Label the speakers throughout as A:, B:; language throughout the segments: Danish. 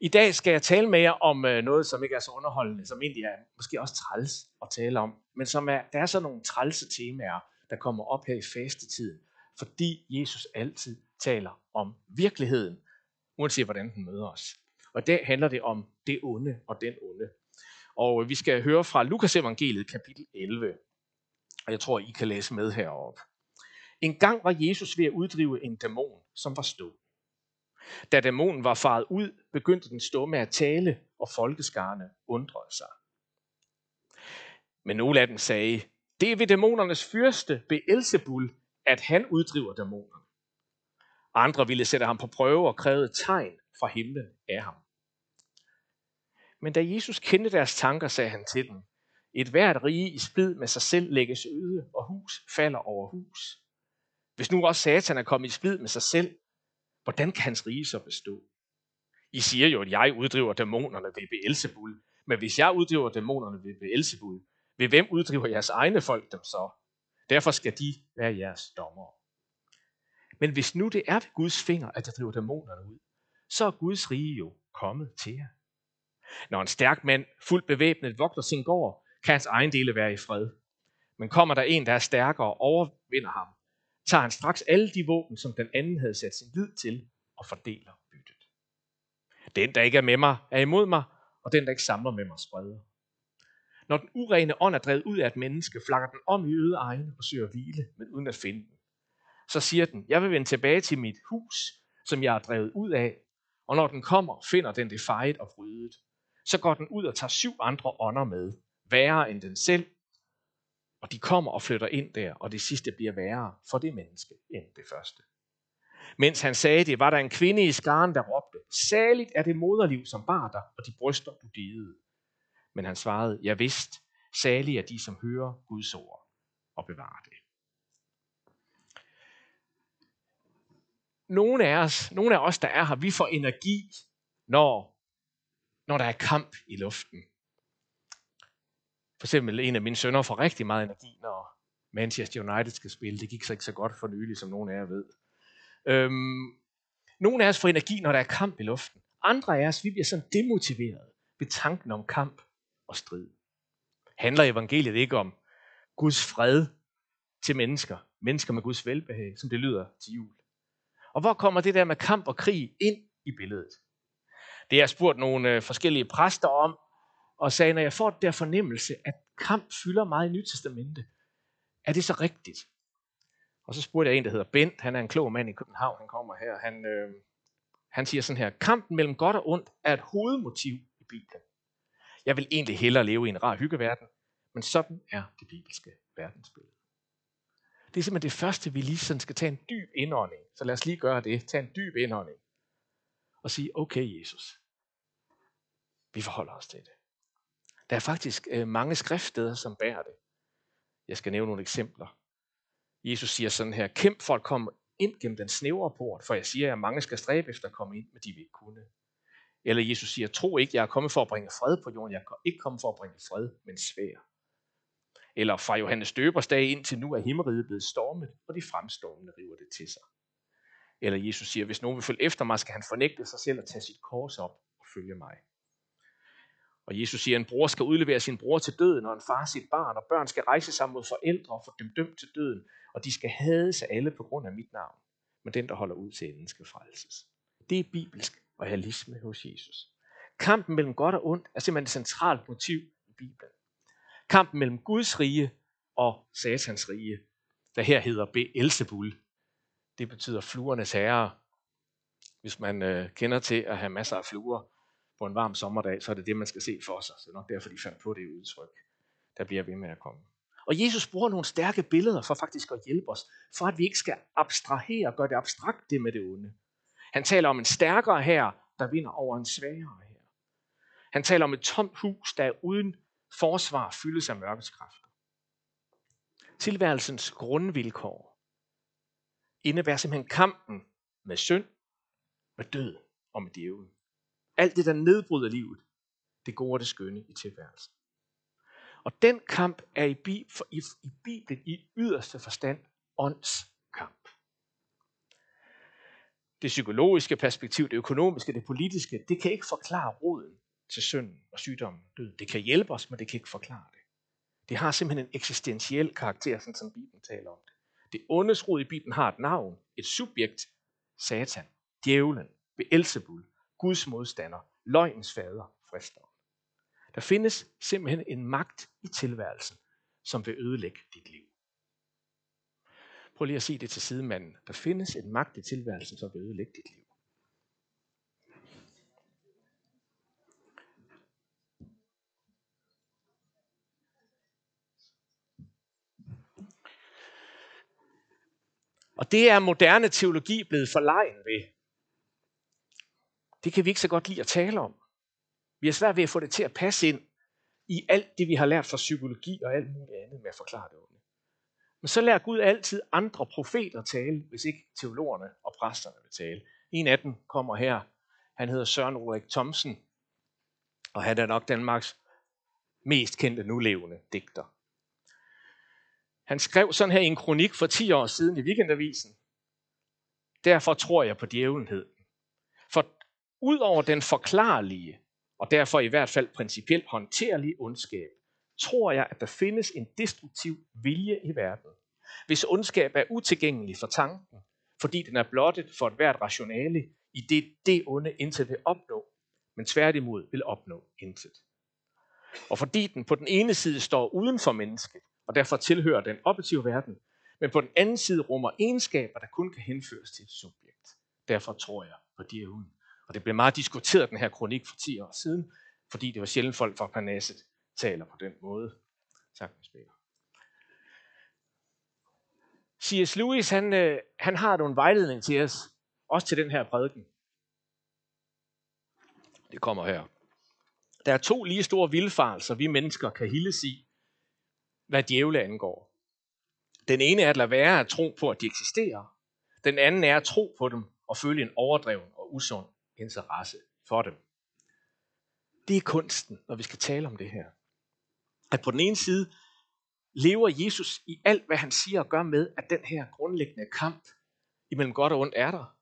A: I dag skal jeg tale med jer om øh, noget, som ikke er så underholdende, som egentlig er måske også træls at tale om, men som er, der er så nogle trælse temaer, der kommer op her i fastetiden, fordi Jesus altid taler om virkeligheden, uanset hvordan den møder os. Og der handler det om det onde og den onde. Og øh, vi skal høre fra Lukas evangeliet kapitel 11. Og jeg tror, I kan læse med heroppe. En gang var Jesus ved at uddrive en dæmon, som var stå. Da dæmonen var faret ud, begyndte den stumme at tale, og folkeskarne undrede sig. Men nogle af dem sagde, det er ved dæmonernes fyrste, Beelzebul, at han uddriver dæmonerne. Andre ville sætte ham på prøve og krævede tegn fra himlen af ham. Men da Jesus kendte deres tanker, sagde han til dem, et hvert rige i splid med sig selv lægges øde, og hus falder over hus. Hvis nu også Satan er kommet i splid med sig selv, hvordan kan hans rige så bestå? I siger jo, at jeg uddriver dæmonerne ved Beelzebul, men hvis jeg uddriver dæmonerne ved Beelzebul, ved hvem uddriver jeres egne folk dem så? Derfor skal de være jeres dommer. Men hvis nu det er ved Guds finger, at der driver dæmonerne ud, så er Guds rige jo kommet til jer. Når en stærk mand, fuldt bevæbnet, vogter sin gård, kan hans ejendele være i fred. Men kommer der en, der er stærkere og overvinder ham, tager han straks alle de våben, som den anden havde sat sin lid til, og fordeler byttet. Den, der ikke er med mig, er imod mig, og den, der ikke samler med mig, spreder. Når den urene ånd er drevet ud af et menneske, flakker den om i øde egne og søger hvile, men uden at finde den. Så siger den, jeg vil vende tilbage til mit hus, som jeg er drevet ud af, og når den kommer, finder den det fejet og frydet. Så går den ud og tager syv andre ånder med, værre end den selv, og de kommer og flytter ind der, og det sidste bliver værre for det menneske end det første. Mens han sagde det, var der en kvinde i skaren, der råbte, Saligt er det moderliv, som bar dig, og de bryster, du didede. Men han svarede, jeg vidste, salig er de, som hører Guds ord og bevarer det. Nogle af os, nogle af os, der er her, vi får energi, når, når der er kamp i luften. For eksempel en af mine sønner får rigtig meget energi, når Manchester United skal spille. Det gik så ikke så godt for nylig, som nogen af jer ved. Øhm, nogle af os får energi, når der er kamp i luften. Andre af os, vi bliver sådan demotiveret ved tanken om kamp og strid. Handler evangeliet ikke om Guds fred til mennesker, mennesker med Guds velbehag, som det lyder til jul? Og hvor kommer det der med kamp og krig ind i billedet? Det har jeg spurgt nogle øh, forskellige præster om, og sagde, når jeg får den der fornemmelse, at kamp fylder meget i Nyt Testamente, er det så rigtigt? Og så spurgte jeg en, der hedder Bent, han er en klog mand i København, han kommer her, han, øh, han siger sådan her, kampen mellem godt og ondt er et hovedmotiv i Bibelen. Jeg vil egentlig hellere leve i en rar hyggeverden, men sådan er det bibelske verdensbillede. Det er simpelthen det første, vi lige sådan skal tage en dyb indånding. Så lad os lige gøre det. Tag en dyb indånding. Og sige, okay Jesus, vi forholder os til det. Der er faktisk øh, mange skriftsteder, som bærer det. Jeg skal nævne nogle eksempler. Jesus siger sådan her, kæmp for at komme ind gennem den snævre port, for jeg siger, at mange skal stræbe efter at komme ind, men de vil ikke kunne. Eller Jesus siger, tro ikke, jeg er kommet for at bringe fred på jorden, jeg er ikke kommet for at bringe fred, men svær. Eller fra Johannes Døbers dag ind til nu er himmeriget blevet stormet, og de fremstormende river det til sig. Eller Jesus siger, hvis nogen vil følge efter mig, skal han fornægte sig selv og tage sit kors op og følge mig. Og Jesus siger, at en bror skal udlevere sin bror til døden, og en far sit barn, og børn skal rejse sig mod forældre og få dem dømt til døden, og de skal hades af alle på grund af mit navn. Men den, der holder ud til enden, skal frelses. Det er bibelsk realisme hos Jesus. Kampen mellem godt og ondt er simpelthen et centralt motiv i Bibelen. Kampen mellem Guds rige og Satans rige, der her hedder Beelzebul. Det betyder fluernes herre. Hvis man øh, kender til at have masser af fluer, på en varm sommerdag, så er det det, man skal se for sig. Så det er nok derfor, de fandt på det udtryk. Der bliver ved med at komme. Og Jesus bruger nogle stærke billeder for faktisk at hjælpe os, for at vi ikke skal abstrahere og gøre det abstrakt det med det onde. Han taler om en stærkere her, der vinder over en svagere her. Han taler om et tomt hus, der er uden forsvar fyldes af mørkets kræfter. Tilværelsens grundvilkår indebærer simpelthen kampen med synd, med død og med djævlen. Alt det, der nedbryder livet, det gode og det skønne i tilværelsen. Og den kamp er i, i, i Bibelen i yderste forstand åndskamp. det psykologiske perspektiv, det økonomiske, det politiske, det kan ikke forklare roden til synden og sygdommen død. Det kan hjælpe os, men det kan ikke forklare det. Det har simpelthen en eksistentiel karakter, sådan som Bibelen taler om det. Det ondes rod i Bibelen har et navn, et subjekt, Satan, djævlen, Beelzebul, Guds modstander, løgnens fader, fristeren. Der findes simpelthen en magt i tilværelsen, som vil ødelægge dit liv. Prøv lige at sige det til sidemanden. Der findes en magt i tilværelsen, som vil ødelægge dit liv. Og det er moderne teologi blevet forlegen ved. Det kan vi ikke så godt lide at tale om. Vi har svært ved at få det til at passe ind i alt det, vi har lært fra psykologi og alt muligt andet med at forklare det. Men så lærer Gud altid andre profeter tale, hvis ikke teologerne og præsterne vil tale. En af dem kommer her. Han hedder Søren Ulrik Thomsen, og han er nok Danmarks mest kendte nulevende digter. Han skrev sådan her i en kronik for 10 år siden i Weekendavisen. Derfor tror jeg på djævelhed. For ud over den forklarlige, og derfor i hvert fald principielt håndterlige ondskab, tror jeg, at der findes en destruktiv vilje i verden. Hvis ondskab er utilgængelig for tanken, fordi den er blottet for et hvert rationale, i det det onde intet vil opnå, men tværtimod vil opnå intet. Og fordi den på den ene side står uden for mennesket, og derfor tilhører den objektive verden, men på den anden side rummer egenskaber, der kun kan henføres til et subjekt. Derfor tror jeg på djævlen. Og det blev meget diskuteret, den her kronik for 10 år siden, fordi det var sjældent folk fra Parnasset taler på den måde. Tak, Peter. C.S. Lewis, han, øh, han har nogle vejledning til os, også til den her prædiken. Det kommer her. Der er to lige store vilfarelser, vi mennesker kan hildes i, hvad djævle angår. Den ene er at lade være at tro på, at de eksisterer. Den anden er at tro på dem og føle en overdreven og usund interesse for dem. Det er kunsten, når vi skal tale om det her. At på den ene side lever Jesus i alt, hvad han siger og gør med, at den her grundlæggende kamp imellem godt og ondt er der.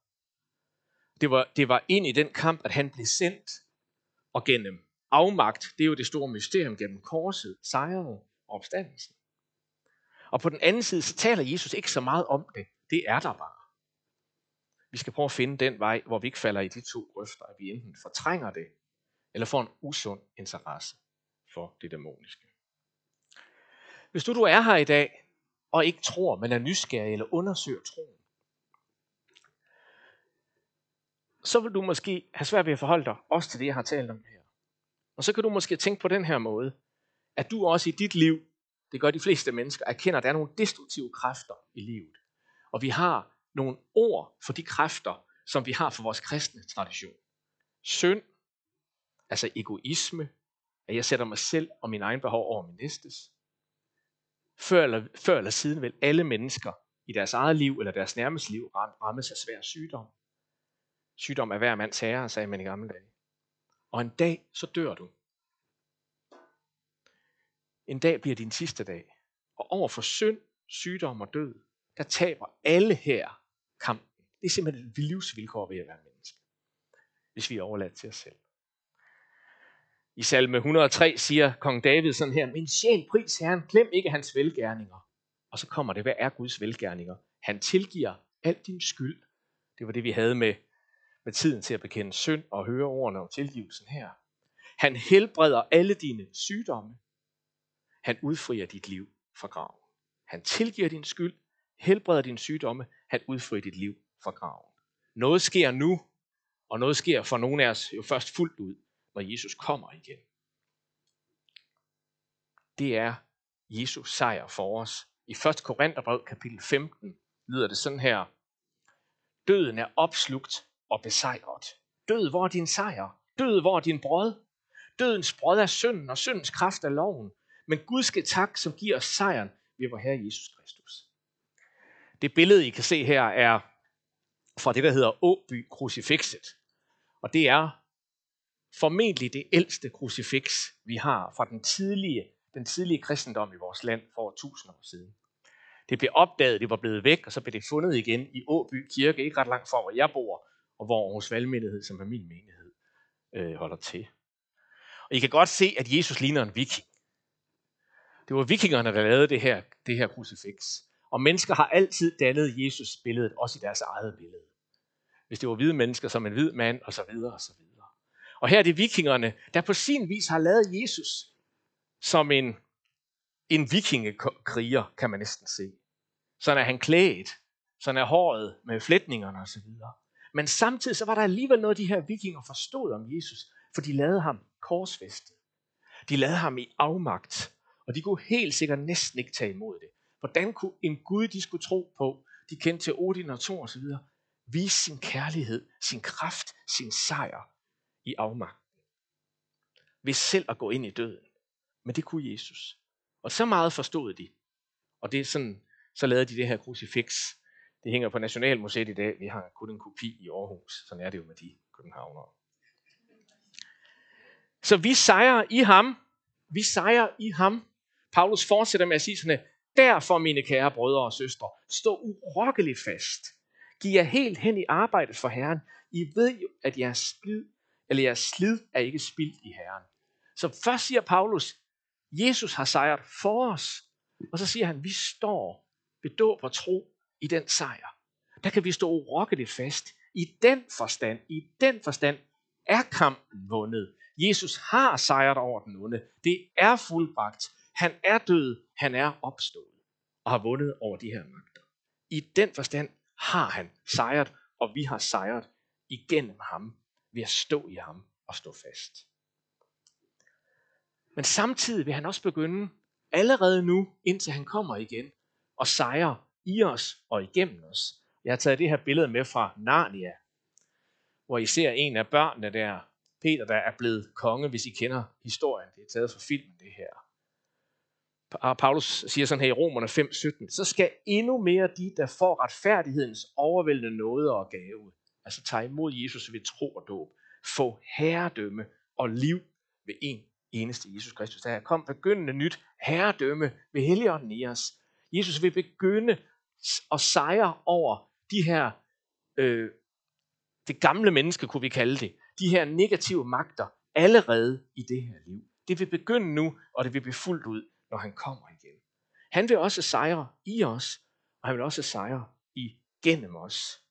A: Det var, det var ind i den kamp, at han blev sendt, og gennem afmagt, det er jo det store mysterium, gennem korset, sejrede og opstandelsen. Og på den anden side, så taler Jesus ikke så meget om det. Det er der bare. Vi skal prøve at finde den vej, hvor vi ikke falder i de to grøfter, at vi enten fortrænger det, eller får en usund interesse for det dæmoniske. Hvis du, du er her i dag, og ikke tror, men er nysgerrig eller undersøger troen, så vil du måske have svært ved at forholde dig også til det, jeg har talt om her. Og så kan du måske tænke på den her måde, at du også i dit liv, det gør de fleste mennesker, erkender, at der er nogle destruktive kræfter i livet. Og vi har nogle ord for de kræfter, som vi har for vores kristne tradition. Synd, altså egoisme, at jeg sætter mig selv og min egen behov over min næstes. Før eller, før eller siden vil alle mennesker i deres eget liv eller deres nærmeste liv rammes af svær sygdom. Sygdom er hver mands herre, sagde man i gamle dage. Og en dag, så dør du. En dag bliver din sidste dag. Og over for synd, sygdom og død, der taber alle her kampen. Det er simpelthen et livsvilkår ved at være menneske, hvis vi er overladt til os selv. I salme 103 siger kong David sådan her, Min sjæl pris Herren, glem ikke hans velgærninger. Og så kommer det, hvad er Guds velgærninger? Han tilgiver al din skyld. Det var det, vi havde med, med tiden til at bekende synd og høre ordene om tilgivelsen her. Han helbreder alle dine sygdomme. Han udfrier dit liv fra graven. Han tilgiver din skyld, helbreder din sygdomme, han udfrier dit liv fra graven. Noget sker nu, og noget sker for nogle af os jo først fuldt ud, når Jesus kommer igen. Det er Jesus sejr for os. I 1. Korintherbrev kapitel 15 lyder det sådan her. Døden er opslugt og besejret. Død, hvor er din sejr? Død, hvor er din brød? Dødens brød er synden, og syndens kraft er loven. Men Gud skal tak, som giver os sejren ved vor Herre Jesus Kristus. Det billede, I kan se her, er fra det, der hedder Åby Crucifixet. Og det er formentlig det ældste crucifix, vi har fra den tidlige, den tidlige kristendom i vores land for tusind år siden. Det blev opdaget, det var blevet væk, og så blev det fundet igen i Åby Kirke, ikke ret langt fra, hvor jeg bor, og hvor Aarhus Valgmenighed, som er min menighed, øh, holder til. Og I kan godt se, at Jesus ligner en viking. Det var vikingerne, der lavede det her, det her crucifix. Og mennesker har altid dannet Jesus billedet, også i deres eget billede. Hvis det var hvide mennesker, som en hvid mand, og så videre, og så videre. Og her er det vikingerne, der på sin vis har lavet Jesus som en, en vikingekriger, kan man næsten se. Sådan er han klædt, sådan er håret med flætningerne og så videre. Men samtidig så var der alligevel noget, de her vikinger forstod om Jesus, for de lavede ham korsfæstet. De lavede ham i afmagt, og de kunne helt sikkert næsten ikke tage imod det. Hvordan kunne en Gud, de skulle tro på, de kendte til Odin og Thor osv., vise sin kærlighed, sin kraft, sin sejr i afmagten. Ved selv at gå ind i døden. Men det kunne Jesus. Og så meget forstod de. Og det er sådan, så lavede de det her krucifix. Det hænger på Nationalmuseet i dag. Vi har kun en kopi i Aarhus. Sådan er det jo med de københavnere. Så vi sejrer i ham. Vi sejrer i ham. Paulus fortsætter med at sige sådan Derfor, mine kære brødre og søstre, stå urokkeligt fast. Giv jer helt hen i arbejdet for Herren. I ved jo, at jeres slid, eller jeres slid er ikke spildt i Herren. Så først siger Paulus, Jesus har sejret for os. Og så siger han, vi står ved dåb og tro i den sejr. Der kan vi stå urokkeligt fast. I den forstand, i den forstand er kampen vundet. Jesus har sejret over den onde. Det er fuldbragt. Han er død. Han er opstået og har vundet over de her magter. I den forstand har han sejret, og vi har sejret igennem ham ved at stå i ham og stå fast. Men samtidig vil han også begynde allerede nu, indtil han kommer igen, og sejre i os og igennem os. Jeg har taget det her billede med fra Narnia, hvor I ser en af børnene der, Peter, der er blevet konge, hvis I kender historien. Det er taget fra filmen, det her. Paulus siger sådan her i Romerne 5:17, så skal endnu mere de, der får retfærdighedens overvældende nåde og gave, altså tage imod Jesus ved tro og dåb, få herredømme og liv ved en eneste Jesus Kristus. Der er kom begyndende nyt herredømme ved Helligånden i os. Jesus vil begynde at sejre over de her, øh, det gamle menneske kunne vi kalde det, de her negative magter allerede i det her liv. Det vil begynde nu, og det vil blive fuldt ud, når han kommer igen. Han vil også sejre i os, og han vil også sejre igennem os.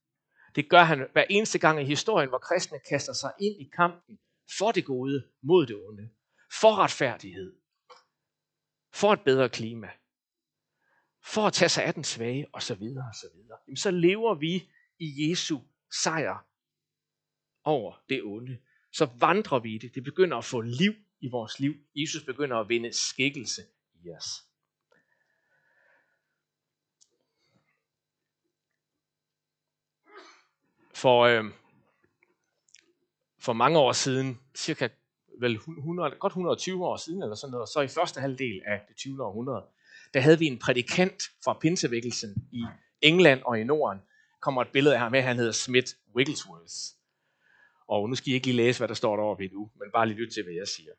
A: Det gør han hver eneste gang i historien, hvor kristne kaster sig ind i kampen for det gode mod det onde, for retfærdighed, for et bedre klima, for at tage sig af den svage, og så videre, og så videre. Jamen, så lever vi i Jesu sejr over det onde. Så vandrer vi i det. Det begynder at få liv i vores liv. Jesus begynder at vinde skikkelse i. For, øh, for mange år siden, cirka vel 100, godt 120 år siden, eller sådan noget, så i første halvdel af det 20. århundrede, der havde vi en prædikant fra pinsevækkelsen i England og i Norden, kommer et billede af ham med, han hedder Smith Wigglesworth. Og nu skal I ikke lige læse, hvad der står deroppe nu, men bare lige lytte til, hvad jeg siger.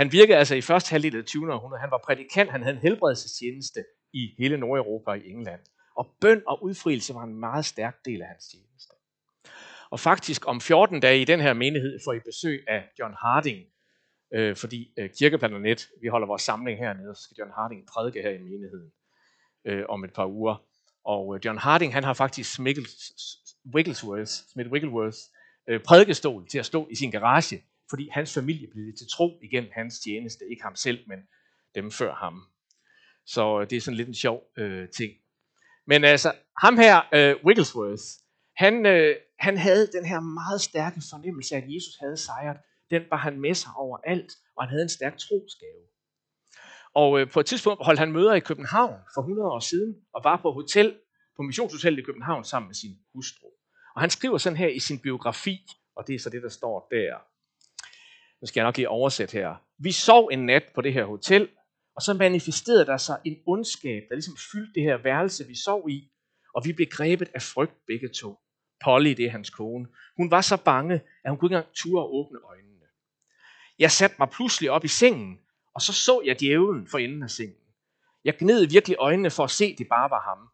A: Han virkede altså i første halvdel af 20. århundrede. Han var prædikant, han havde en helbredelsestjeneste i hele Nordeuropa og i England. Og bøn og udfrielse var en meget stærk del af hans tjeneste. Og faktisk om 14 dage i den her menighed får I besøg af John Harding, øh, fordi øh, Kirkeplanet, vi holder vores samling hernede, så skal John Harding prædike her i menigheden øh, om et par uger. Og øh, John Harding, han har faktisk Wigglesworth, Smith Wigglesworth øh, prædikestol til at stå i sin garage, fordi hans familie blev til tro igen hans tjeneste, ikke ham selv, men dem før ham. Så øh, det er sådan lidt en sjov øh, ting. Men altså, ham her, øh, Wigglesworth, han, øh, han havde den her meget stærke fornemmelse af, at Jesus havde sejret. Den var han med sig over alt, og han havde en stærk trosgave. Og øh, på et tidspunkt holdt han møder i København for 100 år siden, og var på hotel, på missionshotellet i København sammen med sin hustru. Og han skriver sådan her i sin biografi, og det er så det, der står der. Nu skal jeg nok lige oversætte her. Vi sov en nat på det her hotel, og så manifesterede der sig en ondskab, der ligesom fyldte det her værelse, vi sov i, og vi blev grebet af frygt begge to. Polly, det er hans kone. Hun var så bange, at hun kunne ikke engang turde at åbne øjnene. Jeg satte mig pludselig op i sengen, og så så jeg djævlen for enden af sengen. Jeg gned virkelig øjnene for at se, at det bare var ham.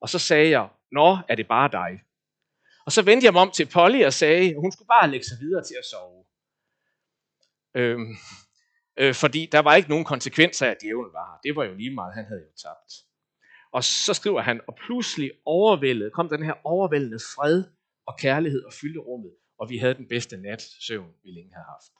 A: Og så sagde jeg, Nå, er det bare dig? Og så vendte jeg mig om til Polly og sagde, at hun skulle bare lægge sig videre til at sove. Øhm, øh, fordi der var ikke nogen konsekvenser af, at djævlen var her. Det var jo lige meget, han havde jo tabt. Og så skriver han, og pludselig overvældet, kom den her overvældende fred og kærlighed og fyldte rummet, og vi havde den bedste nat søvn, vi længe havde haft.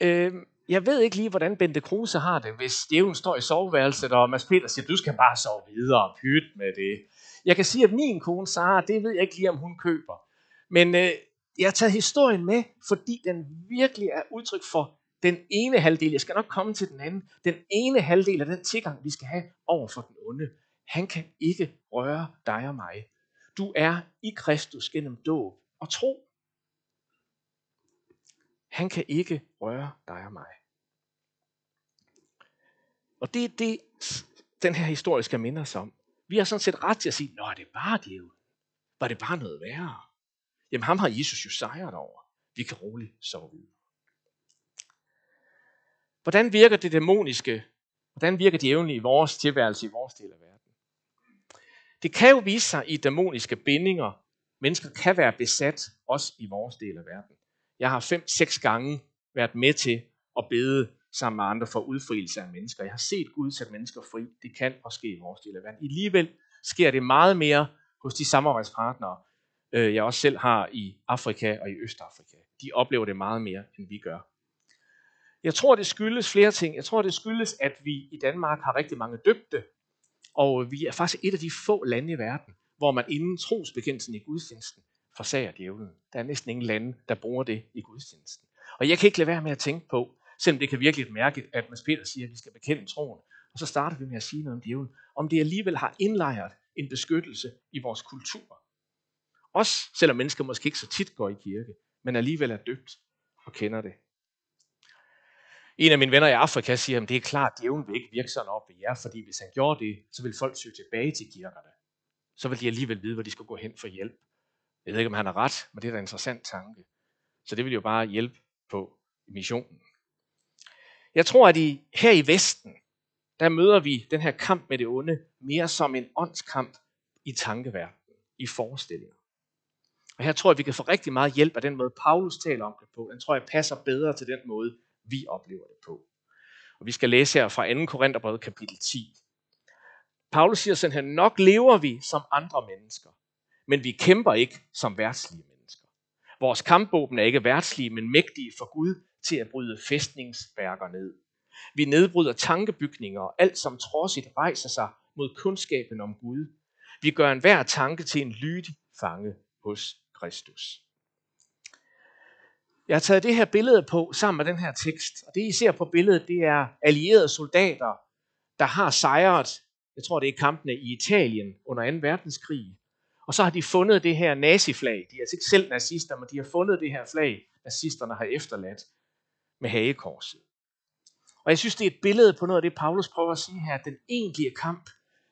A: Øhm, jeg ved ikke lige, hvordan Bente Kruse har det, hvis djævlen står i soveværelset, og Mads Peter siger, du skal bare sove videre og pytte med det. Jeg kan sige, at min kone Sara, det ved jeg ikke lige, om hun køber. Men øh, jeg har taget historien med, fordi den virkelig er udtryk for den ene halvdel. Jeg skal nok komme til den anden. Den ene halvdel af den tilgang, vi skal have over for den onde. Han kan ikke røre dig og mig. Du er i Kristus gennem dåb og tro. Han kan ikke røre dig og mig. Og det er det, den her historie skal minde os om. Vi har sådan set ret til at sige, Nå, er det bare djævel? Var det bare noget værre? Jamen ham har Jesus jo sejret over. Vi kan roligt sove videre. Hvordan virker det dæmoniske? Hvordan virker djævlen i vores tilværelse i vores del af verden? Det kan jo vise sig i dæmoniske bindinger. Mennesker kan være besat også i vores del af verden. Jeg har fem-seks gange været med til at bede sammen med andre for udfrielse af mennesker. Jeg har set Gud sætte mennesker fri. Det kan også ske i vores del af verden. Alligevel sker det meget mere hos de samarbejdspartnere, øh, jeg også selv har i Afrika og i Østafrika. De oplever det meget mere, end vi gør. Jeg tror, det skyldes flere ting. Jeg tror, det skyldes, at vi i Danmark har rigtig mange døbte, og vi er faktisk et af de få lande i verden, hvor man inden trosbekendelsen i gudstjenesten forsager djævlen. Der er næsten ingen lande, der bruger det i gudstjenesten. Og jeg kan ikke lade være med at tænke på, selvom det kan virkelig mærke, at Mads Peter siger, at vi skal bekende troen, og så starter vi med at sige noget om djævlen, om det alligevel har indlejret en beskyttelse i vores kultur. Også selvom mennesker måske ikke så tit går i kirke, men alligevel er døbt og kender det. En af mine venner i Afrika siger, at det er klart, at djævlen vil ikke virke sådan op ved jer, fordi hvis han gjorde det, så vil folk søge tilbage til kirkerne. Så vil de alligevel vide, hvor de skal gå hen for hjælp. Jeg ved ikke, om han har ret, men det er da en interessant tanke. Så det vil jo bare hjælpe på missionen. Jeg tror, at i, her i Vesten, der møder vi den her kamp med det onde mere som en åndskamp i tankeverdenen, i forestillinger. Og her tror jeg, at vi kan få rigtig meget hjælp af den måde, Paulus taler om det på. Den tror jeg passer bedre til den måde, vi oplever det på. Og vi skal læse her fra 2. Korintherbrev kapitel 10. Paulus siger sådan her, nok lever vi som andre mennesker, men vi kæmper ikke som værtslige mennesker. Vores kampvåben er ikke værtslige, men mægtige for Gud til at bryde fæstningsværker ned. Vi nedbryder tankebygninger og alt, som trodsigt rejser sig mod kundskaben om Gud. Vi gør enhver tanke til en lydig fange hos Kristus. Jeg har taget det her billede på sammen med den her tekst, og det I ser på billedet, det er allierede soldater, der har sejret, jeg tror det er kampene i Italien under 2. verdenskrig. Og så har de fundet det her naziflag. De er altså ikke selv nazister, men de har fundet det her flag, nazisterne har efterladt med hagekorset. Og jeg synes, det er et billede på noget af det, Paulus prøver at sige her. Den egentlige kamp,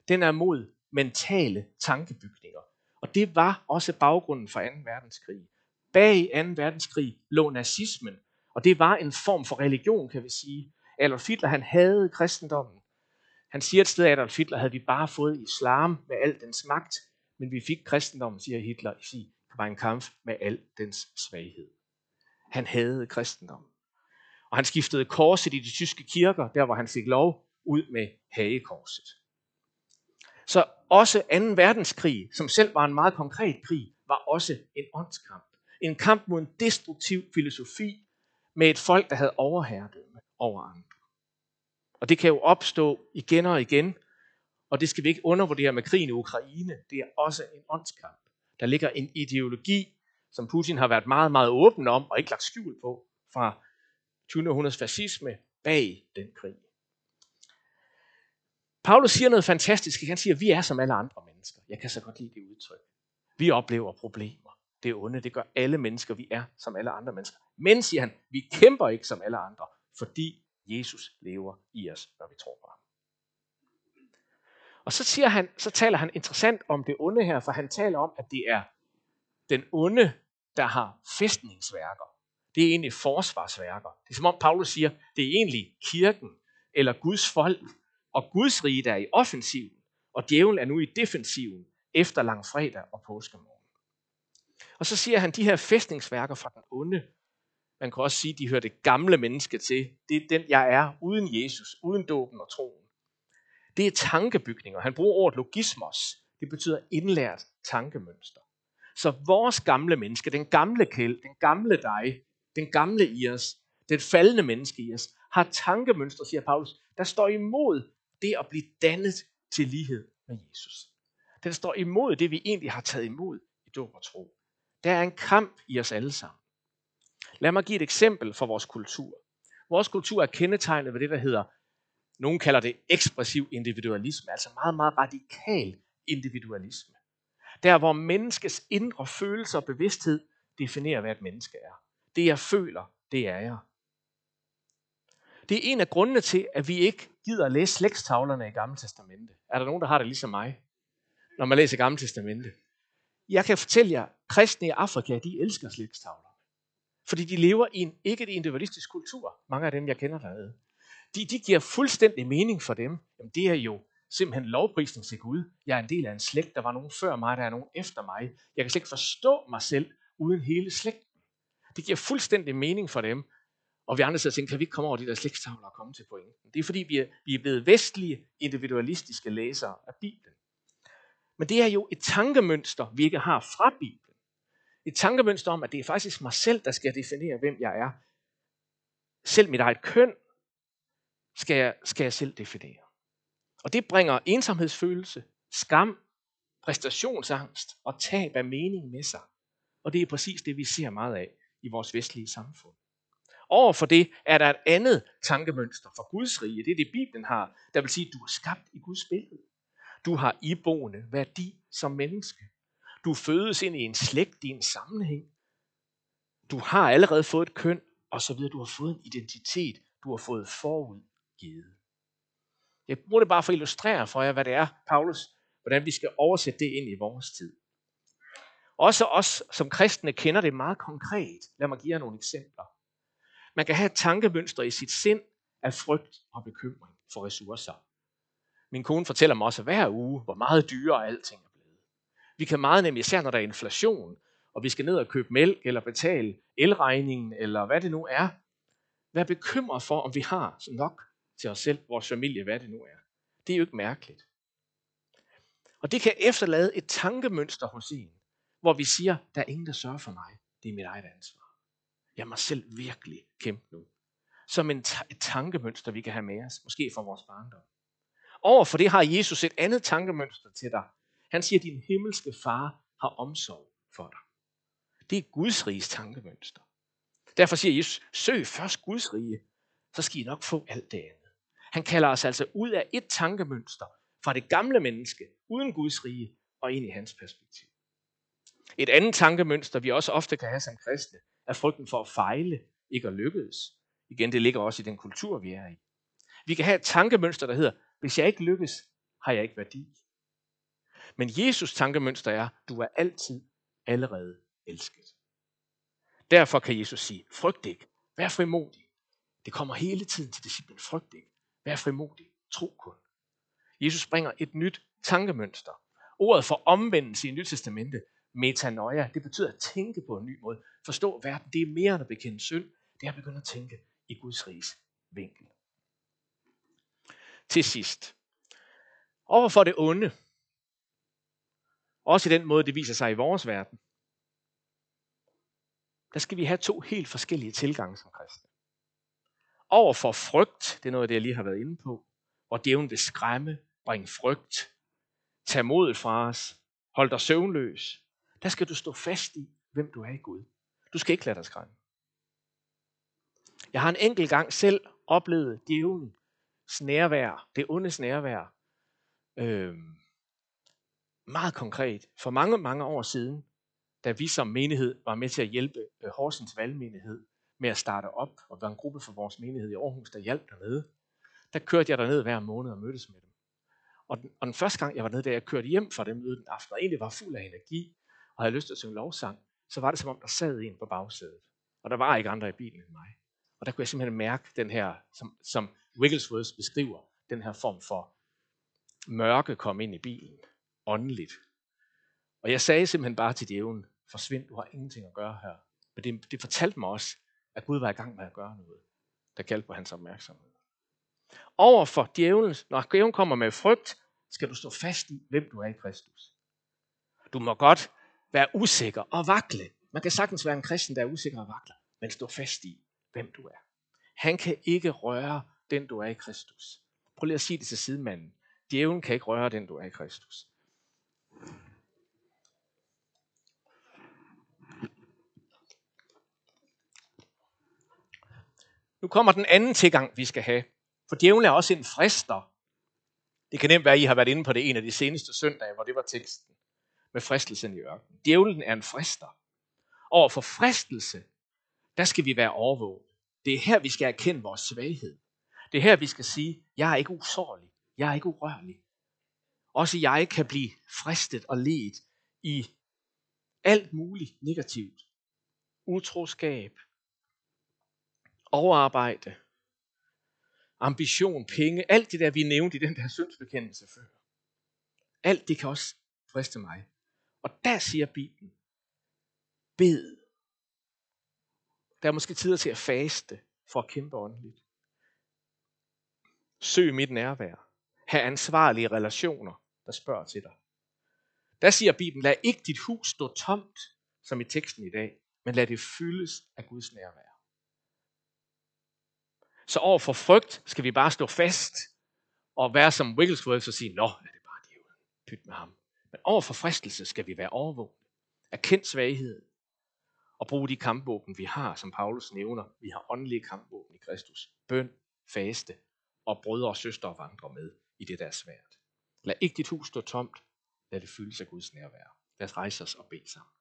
A: den er mod mentale tankebygninger. Og det var også baggrunden for 2. verdenskrig. Bag 2. verdenskrig lå nazismen, og det var en form for religion, kan vi sige. Adolf Hitler, han havde kristendommen. Han siger et sted, at Adolf Hitler havde vi bare fået islam med al dens magt, men vi fik kristendommen, siger Hitler, i sig, var en kamp med al dens svaghed. Han havde kristendommen. Og han skiftede korset i de tyske kirker, der hvor han fik lov, ud med hagekorset. Så også 2. verdenskrig, som selv var en meget konkret krig, var også en åndskamp. En kamp mod en destruktiv filosofi med et folk, der havde overherredømme over andre. Og det kan jo opstå igen og igen, og det skal vi ikke undervurdere med krigen i Ukraine. Det er også en åndskamp. Der ligger en ideologi, som Putin har været meget, meget åben om og ikke lagt skjul på fra 20. århundredes fascisme bag den krig. Paulus siger noget fantastisk. Han siger, at vi er som alle andre mennesker. Jeg kan så godt lide det udtryk. Vi oplever problemer. Det er onde. Det gør alle mennesker. Vi er som alle andre mennesker. Men, siger han, vi kæmper ikke som alle andre, fordi Jesus lever i os, når vi tror på ham. Og så, siger han, så taler han interessant om det onde her, for han taler om, at det er den onde, der har fæstningsværker. Det er egentlig forsvarsværker. Det er som om Paulus siger, det er egentlig kirken eller Guds folk, og Guds rige der er i offensiven, og djævlen er nu i defensiven efter langfredag og påskemorgen. Og så siger han, de her fæstningsværker fra den onde, man kan også sige, de hører det gamle menneske til. Det er den, jeg er, uden Jesus, uden dåben og troen. Det er tankebygninger. Han bruger ordet logismos. Det betyder indlært tankemønster. Så vores gamle menneske, den gamle kæld, den gamle dig, den gamle i os, den faldende menneske i os, har tankemønstre, siger Paulus, der står imod det at blive dannet til lighed med Jesus. Den står imod det, vi egentlig har taget imod i dåb og tro. Der er en kamp i os alle sammen. Lad mig give et eksempel for vores kultur. Vores kultur er kendetegnet ved det, der hedder, nogen kalder det ekspressiv individualisme, altså meget, meget radikal individualisme. Der hvor menneskets indre følelser og bevidsthed definerer, hvad et menneske er. Det jeg føler, det er jeg. Det er en af grundene til, at vi ikke gider at læse slægtstavlerne i Gamle Testamente. Er der nogen, der har det ligesom mig, når man læser Gamle Testamente? Jeg kan fortælle jer, kristne i Afrika, de elsker slægtstavler. Fordi de lever i en ikke individualistisk kultur. Mange af dem, jeg kender dernede. De, de giver fuldstændig mening for dem. Jamen, det er jo simpelthen lovprisning til Gud. Jeg er en del af en slægt, der var nogen før mig, der er nogen efter mig. Jeg kan slet ikke forstå mig selv uden hele slægten. Det giver fuldstændig mening for dem. Og vi andre sidder og tænker, kan vi ikke komme over de der slikstavler og komme til pointen? Det er fordi, vi er, vi er blevet vestlige, individualistiske læsere af Bibelen. Men det er jo et tankemønster, vi ikke har fra Bibelen. Et tankemønster om, at det er faktisk mig selv, der skal definere, hvem jeg er. Selv mit eget køn skal jeg, skal jeg selv definere. Og det bringer ensomhedsfølelse, skam, præstationsangst og tab af mening med sig. Og det er præcis det, vi ser meget af i vores vestlige samfund. Overfor det er der et andet tankemønster for Guds rige. Det er det, Bibelen har. Der vil sige, at du er skabt i Guds billede. Du har iboende værdi som menneske. Du fødes ind i en slægt, i en sammenhæng. Du har allerede fået et køn, og så videre. Du har fået en identitet. Du har fået forudgivet. Jeg bruger det bare for at illustrere for jer, hvad det er, Paulus, hvordan vi skal oversætte det ind i vores tid. Også os som kristne kender det meget konkret. Lad mig give jer nogle eksempler. Man kan have et tankemønster i sit sind af frygt og bekymring for ressourcer. Min kone fortæller mig også hver uge, hvor meget dyrere alting er blevet. Vi kan meget nemlig, især når der er inflation, og vi skal ned og købe mælk, eller betale elregningen, eller hvad det nu er, være bekymret for, om vi har nok til os selv, vores familie, hvad det nu er. Det er jo ikke mærkeligt. Og det kan efterlade et tankemønster hos en, hvor vi siger, der er ingen, der sørger for mig. Det er mit eget ansvar. Jeg må selv virkelig kæmpe nu. Som en et tankemønster, vi kan have med os, måske fra vores barndom. Overfor det har Jesus et andet tankemønster til dig. Han siger, at din himmelske far har omsorg for dig. Det er Guds riges tankemønster. Derfor siger Jesus, søg først Guds rige, så skal I nok få alt det andet. Han kalder os altså ud af et tankemønster fra det gamle menneske, uden Guds rige, og ind i hans perspektiv. Et andet tankemønster, vi også ofte kan have som kristne, af frygten for at fejle, ikke at lykkes. Igen, det ligger også i den kultur, vi er i. Vi kan have et tankemønster, der hedder, hvis jeg ikke lykkes, har jeg ikke værdi. Men Jesus tankemønster er, du er altid allerede elsket. Derfor kan Jesus sige, frygt ikke, vær frimodig. Det kommer hele tiden til disciplen, frygt ikke, vær frimodig, tro kun. Jesus bringer et nyt tankemønster. Ordet for omvendelse i Nyt Testamente, metanoia, det betyder at tænke på en ny måde. Forstå verden, det er mere end at bekende synd, det er at begynde at tænke i Guds riges vinkel. Til sidst, overfor det onde, også i den måde, det viser sig i vores verden, der skal vi have to helt forskellige tilgange som kristne. Over for frygt, det er noget af det, jeg lige har været inde på, hvor djævlen vil skræmme, bringe frygt, tage modet fra os, holde dig søvnløs, der skal du stå fast i, hvem du er i Gud. Du skal ikke lade dig skræmme. Jeg har en enkelt gang selv oplevet djævlen nærvær, det onde nærvær, øh, meget konkret, for mange, mange år siden, da vi som menighed var med til at hjælpe øh, Horsens Valgmenighed med at starte op, og var en gruppe for vores menighed i Aarhus, der hjalp dernede, der kørte jeg derned hver måned og mødtes med dem. Og den, og den første gang, jeg var nede der, jeg kørte hjem fra det møde den aften, og egentlig var fuld af energi, og havde lyst til at synge lovsang, så var det som om, der sad en på bagsædet. Og der var ikke andre i bilen end mig. Og der kunne jeg simpelthen mærke den her, som, som Wigglesworth beskriver, den her form for mørke kom ind i bilen, åndeligt. Og jeg sagde simpelthen bare til djævlen, forsvind, du har ingenting at gøre her. Men det, det fortalte mig også, at Gud var i gang med at gøre noget, der kaldte på hans opmærksomhed. Over for djævlen, når djævlen kommer med frygt, skal du stå fast i, hvem du er i Kristus. Du må godt være usikker og vakle. Man kan sagtens være en kristen, der er usikker og vakler, men stå fast i, hvem du er. Han kan ikke røre den, du er i Kristus. Prøv lige at sige det til sidemanden. Djævlen kan ikke røre den, du er i Kristus. Nu kommer den anden tilgang, vi skal have. For djævlen er også en frister. Det kan nemt være, at I har været inde på det en af de seneste søndage, hvor det var teksten med fristelsen i ørkenen. Djævlen er en frister. Over for fristelse, der skal vi være overvåget. Det er her, vi skal erkende vores svaghed. Det er her, vi skal sige, jeg er ikke usårlig. Jeg er ikke urørlig. Også jeg kan blive fristet og ledt i alt muligt negativt. Utroskab, overarbejde, ambition, penge, alt det der, vi nævnte i den der syndsbekendelse før. Alt det kan også friste mig. Og der siger Bibelen, bed. Der er måske tid til at faste for at kæmpe åndeligt. Søg mit nærvær. Ha' ansvarlige relationer, der spørger til dig. Der siger Bibelen, lad ikke dit hus stå tomt, som i teksten i dag, men lad det fyldes af Guds nærvær. Så over for frygt skal vi bare stå fast og være som Wigglesworth og sige, nå, er det bare djævlen, pyt med ham. Men over for fristelse skal vi være overvågne, erkende svaghed og bruge de kampvåben, vi har, som Paulus nævner. Vi har åndelige kampvåben i Kristus. Bøn, faste og brødre og søstre og vandre med i det, der er svært. Lad ikke dit hus stå tomt. Lad det fyldes af Guds nærvær. Lad os rejse os og bede sammen.